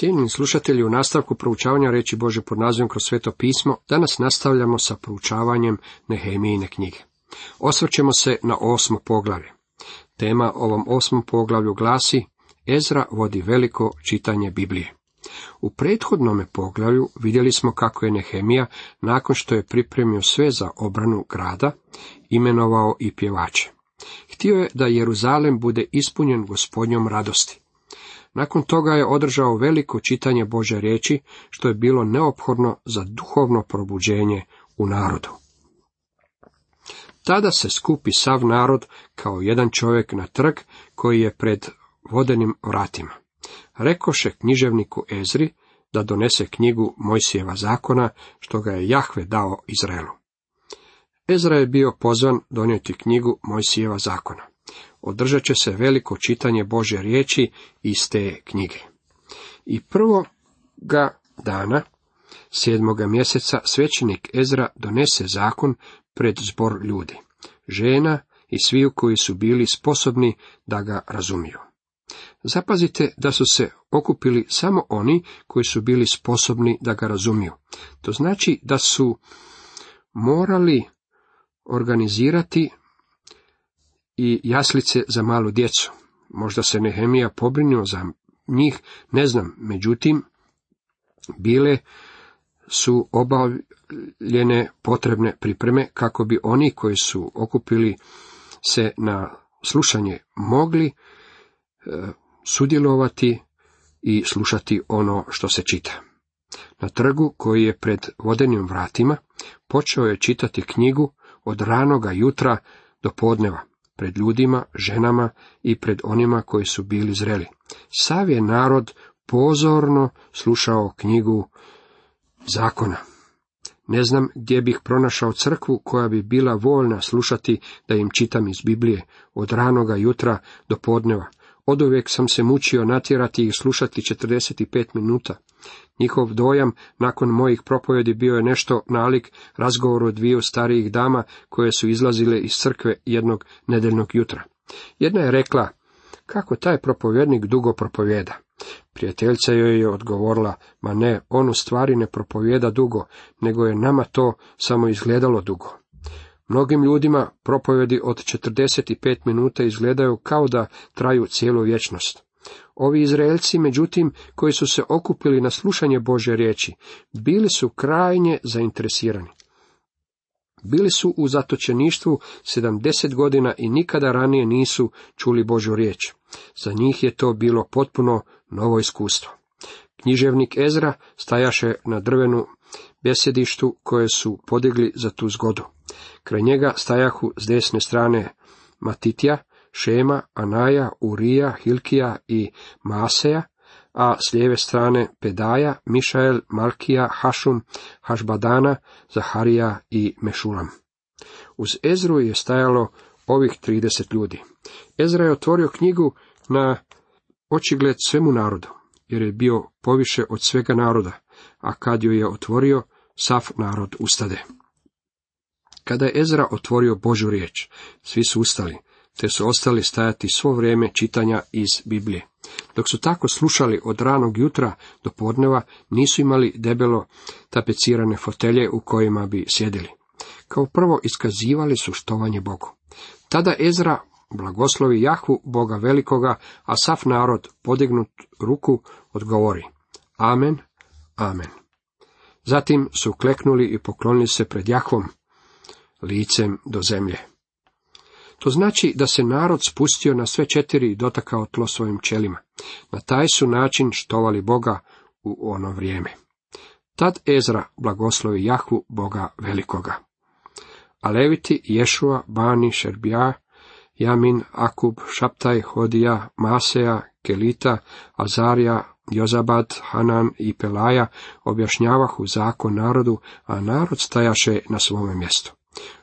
Cijenjeni slušatelji, u nastavku proučavanja reći Bože pod nazivom kroz sveto pismo, danas nastavljamo sa proučavanjem Nehemijine knjige. Osvrćemo se na osmo poglavlje. Tema ovom osmom poglavlju glasi Ezra vodi veliko čitanje Biblije. U prethodnome poglavlju vidjeli smo kako je Nehemija, nakon što je pripremio sve za obranu grada, imenovao i pjevače. Htio je da Jeruzalem bude ispunjen gospodnjom radosti. Nakon toga je održao veliko čitanje Bože riječi, što je bilo neophodno za duhovno probuđenje u narodu. Tada se skupi sav narod kao jedan čovjek na trg koji je pred vodenim vratima. Rekoše književniku Ezri da donese knjigu Mojsijeva zakona, što ga je Jahve dao Izraelu. Ezra je bio pozvan donijeti knjigu Mojsijeva zakona. Održat će se veliko čitanje Bože riječi iz te knjige. I prvoga dana, sedmoga mjeseca, svećenik Ezra donese zakon pred zbor ljudi, žena i sviju koji su bili sposobni da ga razumiju. Zapazite da su se okupili samo oni koji su bili sposobni da ga razumiju. To znači da su morali organizirati i jaslice za malu djecu. Možda se Nehemija pobrinuo za njih, ne znam, međutim, bile su obavljene potrebne pripreme kako bi oni koji su okupili se na slušanje mogli e, sudjelovati i slušati ono što se čita. Na trgu koji je pred vodenim vratima počeo je čitati knjigu od ranoga jutra do podneva, pred ljudima, ženama i pred onima koji su bili zreli. Sav je narod pozorno slušao knjigu zakona. Ne znam gdje bih pronašao crkvu koja bi bila voljna slušati da im čitam iz Biblije od ranoga jutra do podneva. Oduvijek sam se mučio natjerati ih slušati 45 minuta. Njihov dojam nakon mojih propovjedi bio je nešto nalik razgovoru dviju starijih dama koje su izlazile iz crkve jednog nedeljnog jutra. Jedna je rekla, kako taj propovjednik dugo propovjeda. Prijateljica joj je odgovorila, ma ne, on u stvari ne propovjeda dugo, nego je nama to samo izgledalo dugo. Mnogim ljudima propovjedi od 45 minuta izgledaju kao da traju cijelu vječnost. Ovi Izraelci, međutim, koji su se okupili na slušanje Bože riječi, bili su krajnje zainteresirani. Bili su u zatočeništvu sedamdeset godina i nikada ranije nisu čuli Božu riječ. Za njih je to bilo potpuno novo iskustvo. Književnik Ezra stajaše na drvenu besedištu koje su podigli za tu zgodu. Kraj njega stajahu s desne strane Matitija, Šema, Anaja, Urija, Hilkija i Maseja, a s lijeve strane Pedaja, Mišael, Malkija, Hašum, Hašbadana, Zaharija i Mešulam. Uz Ezru je stajalo ovih 30 ljudi. Ezra je otvorio knjigu na očigled svemu narodu, jer je bio poviše od svega naroda, a kad ju je otvorio, sav narod ustade. Kada je Ezra otvorio Božu riječ, svi su ustali, te su ostali stajati svo vrijeme čitanja iz Biblije. Dok su tako slušali od ranog jutra do podneva, nisu imali debelo tapecirane fotelje u kojima bi sjedili. Kao prvo iskazivali su štovanje Bogu. Tada Ezra blagoslovi Jahvu, Boga velikoga, a sav narod podignut ruku odgovori. Amen, amen. Zatim su kleknuli i poklonili se pred Jahvom, licem do zemlje. To znači da se narod spustio na sve četiri i dotakao tlo svojim čelima. Na taj su način štovali Boga u ono vrijeme. Tad Ezra blagoslovi Jahvu, Boga velikoga. A Leviti, Ješua, Bani, Šerbija, Jamin, Akub, Šaptaj, Hodija, Maseja, Kelita, Azarija, Jozabad, Hanan i Pelaja objašnjavahu zakon narodu, a narod stajaše na svome mjestu.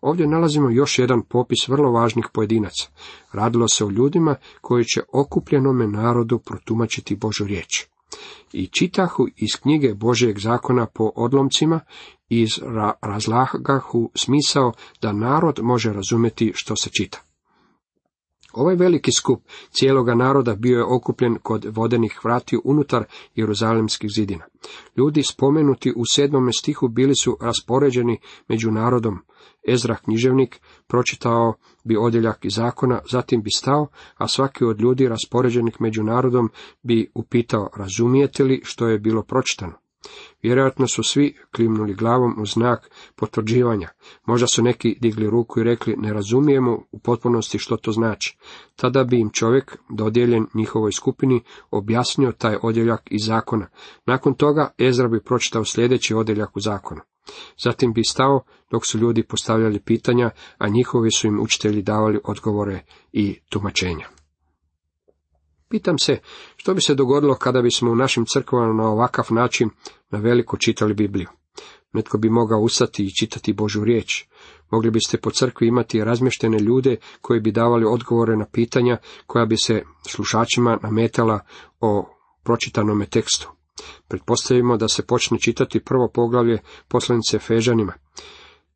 Ovdje nalazimo još jedan popis vrlo važnih pojedinaca. Radilo se o ljudima koji će okupljenome narodu protumačiti Božu riječ. I čitahu iz knjige Božijeg zakona po odlomcima i razlagahu smisao da narod može razumjeti što se čita. Ovaj veliki skup cijeloga naroda bio je okupljen kod vodenih vrati unutar jeruzalemskih zidina. Ljudi spomenuti u sedmome stihu bili su raspoređeni među narodom. Ezra književnik pročitao bi odjeljak iz zakona, zatim bi stao, a svaki od ljudi raspoređenih među narodom bi upitao razumijete li što je bilo pročitano. Vjerojatno su svi klimnuli glavom u znak potvrđivanja. Možda su neki digli ruku i rekli ne razumijemo u potpunosti što to znači. Tada bi im čovjek, dodijeljen njihovoj skupini, objasnio taj odjeljak iz zakona. Nakon toga Ezra bi pročitao sljedeći odjeljak u zakonu. Zatim bi stao dok su ljudi postavljali pitanja, a njihovi su im učitelji davali odgovore i tumačenja. Pitam se što bi se dogodilo kada bismo u našim crkvama na ovakav način na veliko čitali Bibliju. Netko bi mogao ustati i čitati Božu riječ. Mogli biste po crkvi imati razmještene ljude koji bi davali odgovore na pitanja koja bi se slušačima nametala o pročitanome tekstu. Pretpostavimo da se počne čitati prvo poglavlje poslanice Fežanima.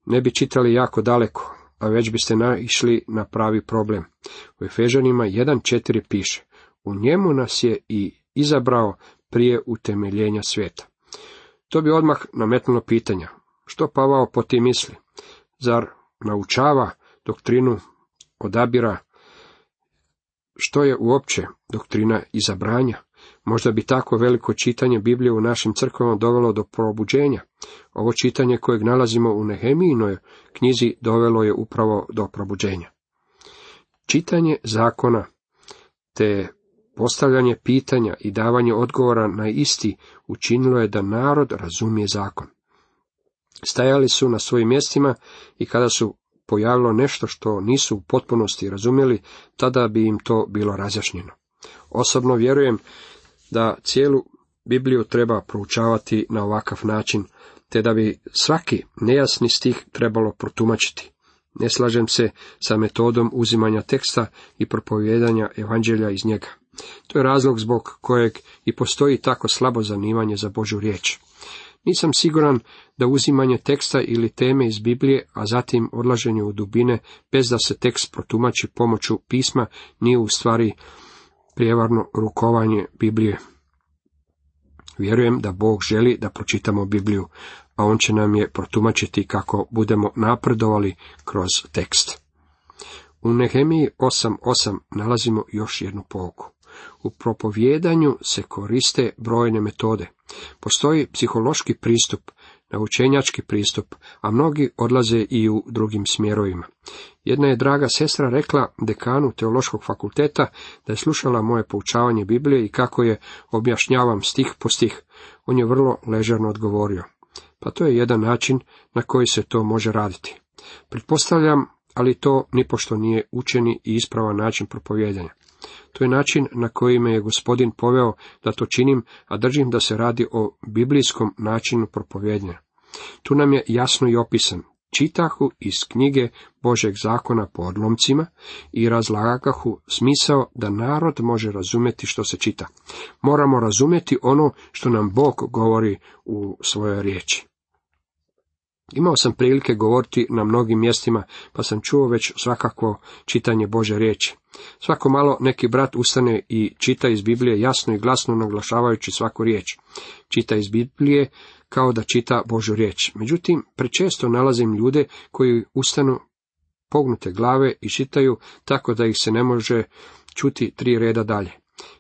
Ne bi čitali jako daleko, a već biste naišli na pravi problem. U Efežanima 1.4 piše, u njemu nas je i izabrao prije utemeljenja svijeta. To bi odmah nametnulo pitanja. Što Pavao po tim misli? Zar naučava doktrinu odabira? Što je uopće doktrina izabranja? Možda bi tako veliko čitanje Biblije u našim crkvama dovelo do probuđenja. Ovo čitanje kojeg nalazimo u Nehemijinoj knjizi dovelo je upravo do probuđenja. Čitanje zakona te Postavljanje pitanja i davanje odgovora na isti učinilo je da narod razumije zakon. Stajali su na svojim mjestima i kada su pojavilo nešto što nisu u potpunosti razumjeli, tada bi im to bilo razjašnjeno. Osobno vjerujem da cijelu Bibliju treba proučavati na ovakav način, te da bi svaki nejasni stih trebalo protumačiti. Ne slažem se sa metodom uzimanja teksta i propovijedanja evanđelja iz njega. To je razlog zbog kojeg i postoji tako slabo zanimanje za Božu riječ. Nisam siguran da uzimanje teksta ili teme iz Biblije, a zatim odlaženje u dubine, bez da se tekst protumači pomoću pisma, nije u stvari prijevarno rukovanje Biblije. Vjerujem da Bog želi da pročitamo Bibliju, a On će nam je protumačiti kako budemo napredovali kroz tekst. U Nehemiji 8.8 nalazimo još jednu pouku. U propovjedanju se koriste brojne metode. Postoji psihološki pristup, naučenjački pristup, a mnogi odlaze i u drugim smjerovima. Jedna je draga sestra rekla dekanu teološkog fakulteta da je slušala moje poučavanje Biblije i kako je objašnjavam stih po stih. On je vrlo ležerno odgovorio. Pa to je jedan način na koji se to može raditi. Pretpostavljam, ali to nipošto nije učeni i ispravan način propovjedanja. To je način na koji me je gospodin poveo da to činim, a držim da se radi o biblijskom načinu propovjednja. Tu nam je jasno i opisan. Čitahu iz knjige Božeg zakona po odlomcima i razlagahu smisao da narod može razumjeti što se čita. Moramo razumjeti ono što nam Bog govori u svojoj riječi. Imao sam prilike govoriti na mnogim mjestima, pa sam čuo već svakakvo čitanje Bože riječi. Svako malo neki brat ustane i čita iz Biblije jasno i glasno naglašavajući svaku riječ. Čita iz Biblije kao da čita Božu riječ. Međutim, prečesto nalazim ljude koji ustanu pognute glave i čitaju tako da ih se ne može čuti tri reda dalje.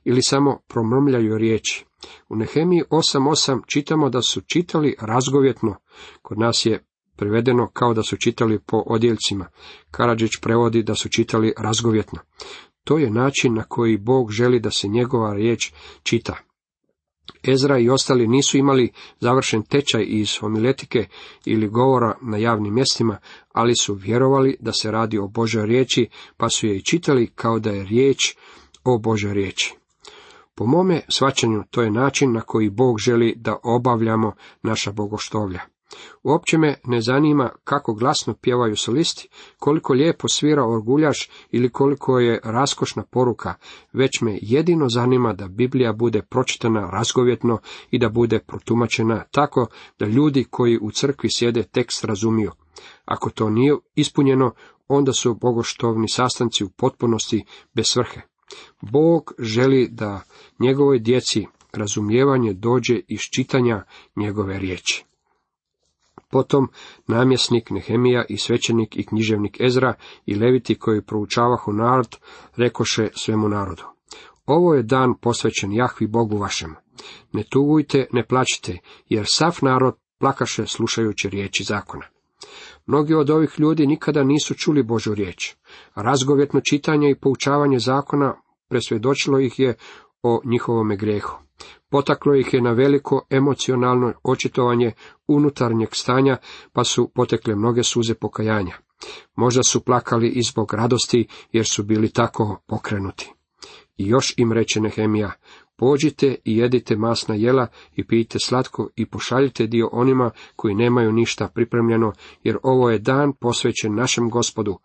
Ili samo promrmljaju riječi. U Nehemiji 8.8 čitamo da su čitali razgovjetno. Kod nas je prevedeno kao da su čitali po odjeljcima. Karadžić prevodi da su čitali razgovjetno. To je način na koji Bog želi da se njegova riječ čita. Ezra i ostali nisu imali završen tečaj iz homiletike ili govora na javnim mjestima, ali su vjerovali da se radi o Božoj riječi, pa su je i čitali kao da je riječ o Božoj riječi. Po mome svačanju to je način na koji Bog želi da obavljamo naša bogoštovlja. Uopće me ne zanima kako glasno pjevaju solisti, koliko lijepo svira orguljaš ili koliko je raskošna poruka, već me jedino zanima da Biblija bude pročitana razgovjetno i da bude protumačena tako da ljudi koji u crkvi sjede tekst razumiju. Ako to nije ispunjeno, onda su bogoštovni sastanci u potpunosti bez svrhe. Bog želi da njegovoj djeci razumijevanje dođe iz čitanja njegove riječi. Potom namjesnik Nehemija i svećenik i književnik Ezra i leviti koji proučavahu narod, rekoše svemu narodu. Ovo je dan posvećen Jahvi Bogu vašem. Ne tugujte, ne plaćite, jer sav narod plakaše slušajući riječi zakona. Mnogi od ovih ljudi nikada nisu čuli Božu riječ. Razgovjetno čitanje i poučavanje zakona presvjedočilo ih je o njihovome grehu. Potaklo ih je na veliko emocionalno očitovanje unutarnjeg stanja, pa su potekle mnoge suze pokajanja. Možda su plakali i zbog radosti, jer su bili tako pokrenuti. I još im reče Nehemija, pođite i jedite masna jela i pijte slatko i pošaljite dio onima koji nemaju ništa pripremljeno, jer ovo je dan posvećen našem gospodu.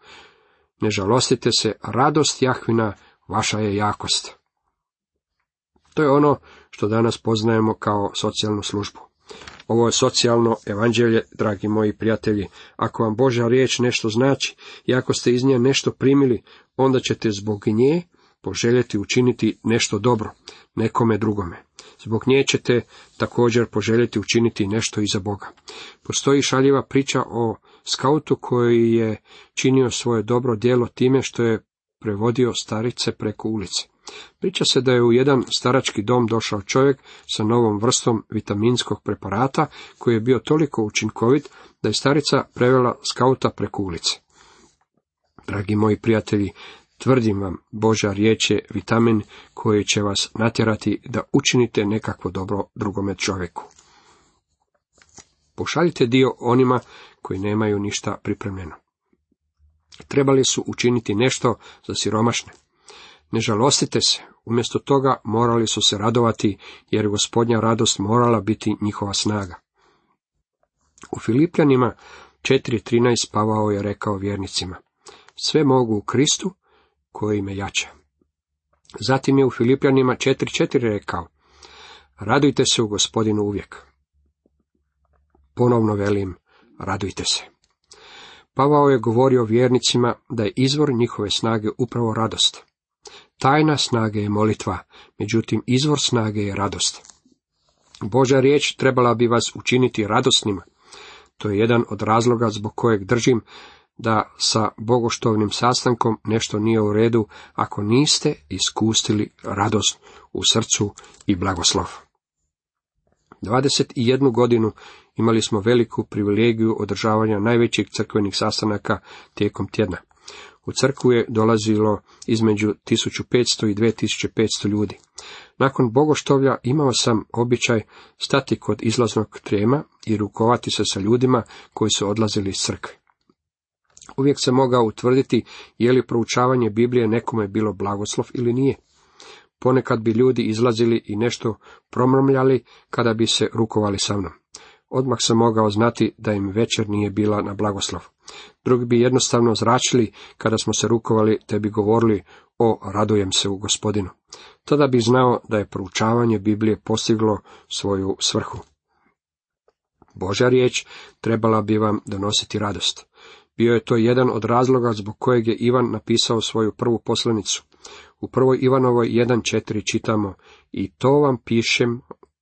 Ne žalostite se, radost Jahvina vaša je jakost. To je ono što danas poznajemo kao socijalnu službu. Ovo je socijalno evanđelje, dragi moji prijatelji. Ako vam Božja riječ nešto znači i ako ste iz nje nešto primili, onda ćete zbog nje poželjeti učiniti nešto dobro, nekome drugome. Zbog nje ćete također poželjeti učiniti nešto i za Boga. Postoji šaljiva priča o skautu koji je činio svoje dobro djelo time što je prevodio starice preko ulice. Priča se da je u jedan starački dom došao čovjek sa novom vrstom vitaminskog preparata koji je bio toliko učinkovit da je starica prevela skauta preko ulice. Dragi moji prijatelji, tvrdim vam, Boža riječ je vitamin koji će vas natjerati da učinite nekakvo dobro drugome čovjeku. Pošaljite dio onima koji nemaju ništa pripremljeno. Trebali su učiniti nešto za siromašne. Ne žalostite se, umjesto toga morali su se radovati, jer gospodnja radost morala biti njihova snaga. U Filipljanima 4.13 Pavao je rekao vjernicima, sve mogu u Kristu koji me jača. Zatim je u Filipljanima 4.4 rekao, radujte se u gospodinu uvijek. Ponovno velim, radujte se. Pavao je govorio vjernicima da je izvor njihove snage upravo radost. Tajna snage je molitva, međutim izvor snage je radost. Božja riječ trebala bi vas učiniti radosnima. To je jedan od razloga zbog kojeg držim da sa bogoštovnim sastankom nešto nije u redu ako niste iskustili radost u srcu i blagoslov. 21 godinu imali smo veliku privilegiju održavanja najvećih crkvenih sastanaka tijekom tjedna. U crkvu je dolazilo između 1500 i 2500 ljudi. Nakon bogoštovlja imao sam običaj stati kod izlaznog trema i rukovati se sa ljudima koji su odlazili iz crkve. Uvijek se mogao utvrditi je li proučavanje Biblije nekome bilo blagoslov ili nije. Ponekad bi ljudi izlazili i nešto promrmljali kada bi se rukovali sa mnom. Odmah sam mogao znati da im večer nije bila na blagoslov. Drugi bi jednostavno zračili kada smo se rukovali, te bi govorili o radujem se u gospodinu. Tada bi znao da je proučavanje Biblije postiglo svoju svrhu. Božja riječ trebala bi vam donositi radost. Bio je to jedan od razloga zbog kojeg je Ivan napisao svoju prvu poslanicu. U prvoj Ivanovoj 1.4 čitamo i to vam pišem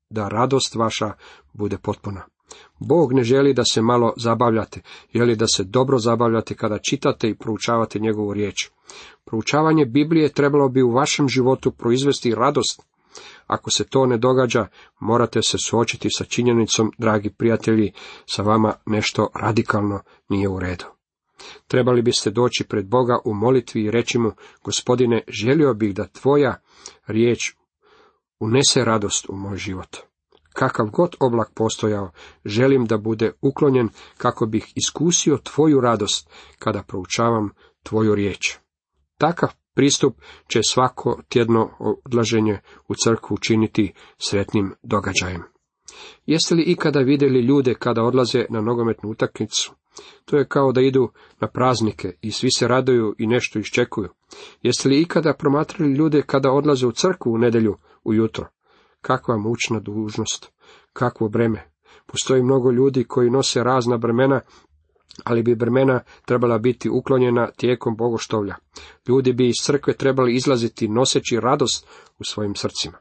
da radost vaša bude potpuna. Bog ne želi da se malo zabavljate, želi da se dobro zabavljate kada čitate i proučavate njegovu riječ. Proučavanje Biblije trebalo bi u vašem životu proizvesti radost. Ako se to ne događa, morate se suočiti sa činjenicom, dragi prijatelji, sa vama nešto radikalno nije u redu. Trebali biste doći pred Boga u molitvi i reći mu, gospodine, želio bih da tvoja riječ unese radost u moj život. Kakav god oblak postojao, želim da bude uklonjen kako bih iskusio tvoju radost kada proučavam tvoju riječ. Takav pristup će svako tjedno odlaženje u crkvu učiniti sretnim događajem. Jeste li ikada vidjeli ljude kada odlaze na nogometnu utakmicu? To je kao da idu na praznike i svi se raduju i nešto iščekuju. Jeste li ikada promatrali ljude kada odlaze u crkvu u nedjelju ujutro? Kakva mučna dužnost, kakvo breme. Postoji mnogo ljudi koji nose razna bremena ali bi bremena trebala biti uklonjena tijekom bogoštovlja. Ljudi bi iz crkve trebali izlaziti noseći radost u svojim srcima.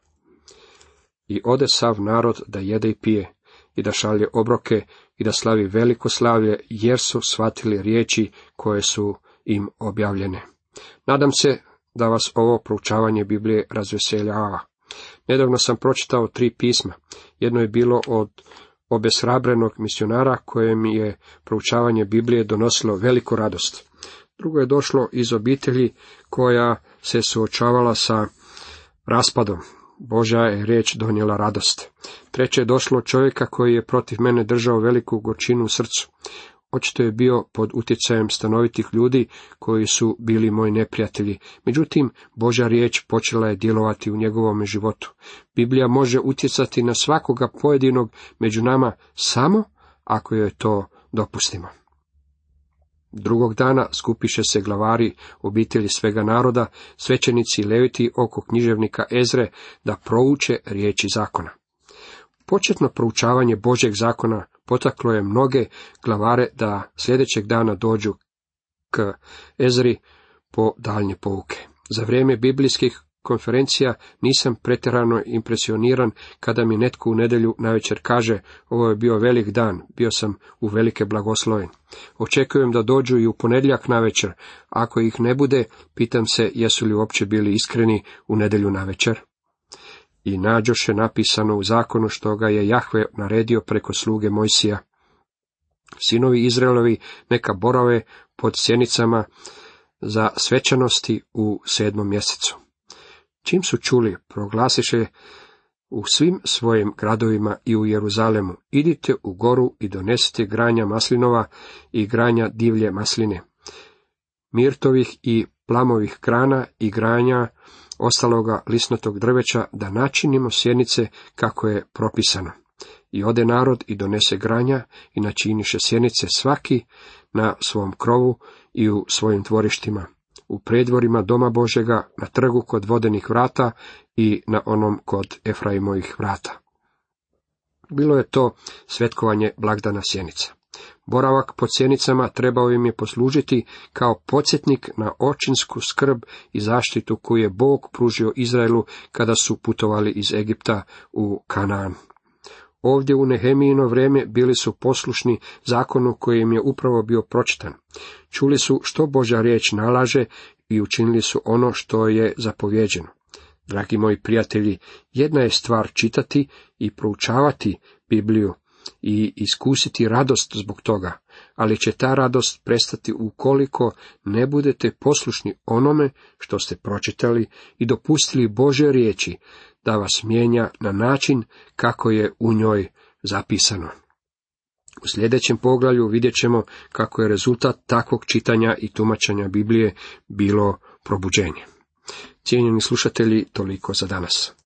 I ode sav narod da jede i pije, i da šalje obroke, i da slavi veliko slavlje, jer su shvatili riječi koje su im objavljene. Nadam se da vas ovo proučavanje Biblije razveseljava. Nedavno sam pročitao tri pisma. Jedno je bilo od obeshrabrenog misionara kojem je proučavanje Biblije donosilo veliku radost. Drugo je došlo iz obitelji koja se suočavala sa raspadom. Božja je riječ donijela radost. Treće je došlo čovjeka koji je protiv mene držao veliku gorčinu u srcu. Očito je bio pod utjecajem stanovitih ljudi koji su bili moji neprijatelji. Međutim, Božja riječ počela je djelovati u njegovom životu. Biblija može utjecati na svakoga pojedinog među nama samo ako joj to dopustimo. Drugog dana skupiše se glavari obitelji svega naroda, svećenici i leviti oko književnika Ezre da prouče riječi zakona. Početno proučavanje Božeg zakona potaklo je mnoge glavare da sljedećeg dana dođu k Ezri po daljnje pouke. Za vrijeme biblijskih konferencija nisam pretjerano impresioniran kada mi netko u nedjelju navečer kaže ovo je bio velik dan, bio sam u velike blagosloven. Očekujem da dođu i u ponedjeljak navečer, ako ih ne bude, pitam se jesu li uopće bili iskreni u nedjelju navečer. I nađoše napisano u zakonu što ga je Jahve naredio preko sluge Mojsija. Sinovi Izraelovi neka borave pod sjenicama za svečanosti u sedmom mjesecu. Čim su čuli, proglasiše u svim svojim gradovima i u Jeruzalemu, idite u goru i donesite granja maslinova i granja divlje masline, mirtovih i plamovih grana i granja ostaloga lisnatog drveća, da načinimo sjenice kako je propisano. I ode narod i donese granja i načiniše sjenice svaki na svom krovu i u svojim tvorištima u predvorima Doma Božega, na trgu kod vodenih vrata i na onom kod Efraimovih vrata. Bilo je to svetkovanje blagdana sjenica. Boravak pod sjenicama trebao im je poslužiti kao podsjetnik na očinsku skrb i zaštitu koju je Bog pružio Izraelu kada su putovali iz Egipta u Kanaan. Ovdje u Nehemijino vrijeme bili su poslušni zakonu koji im je upravo bio pročitan. Čuli su što Božja riječ nalaže i učinili su ono što je zapovjeđeno. Dragi moji prijatelji, jedna je stvar čitati i proučavati Bibliju i iskusiti radost zbog toga, ali će ta radost prestati ukoliko ne budete poslušni onome što ste pročitali i dopustili Bože riječi da vas mijenja na način kako je u njoj zapisano. U sljedećem poglavlju vidjet ćemo kako je rezultat takvog čitanja i tumačenja Biblije bilo probuđenje. Cijenjeni slušatelji, toliko za danas.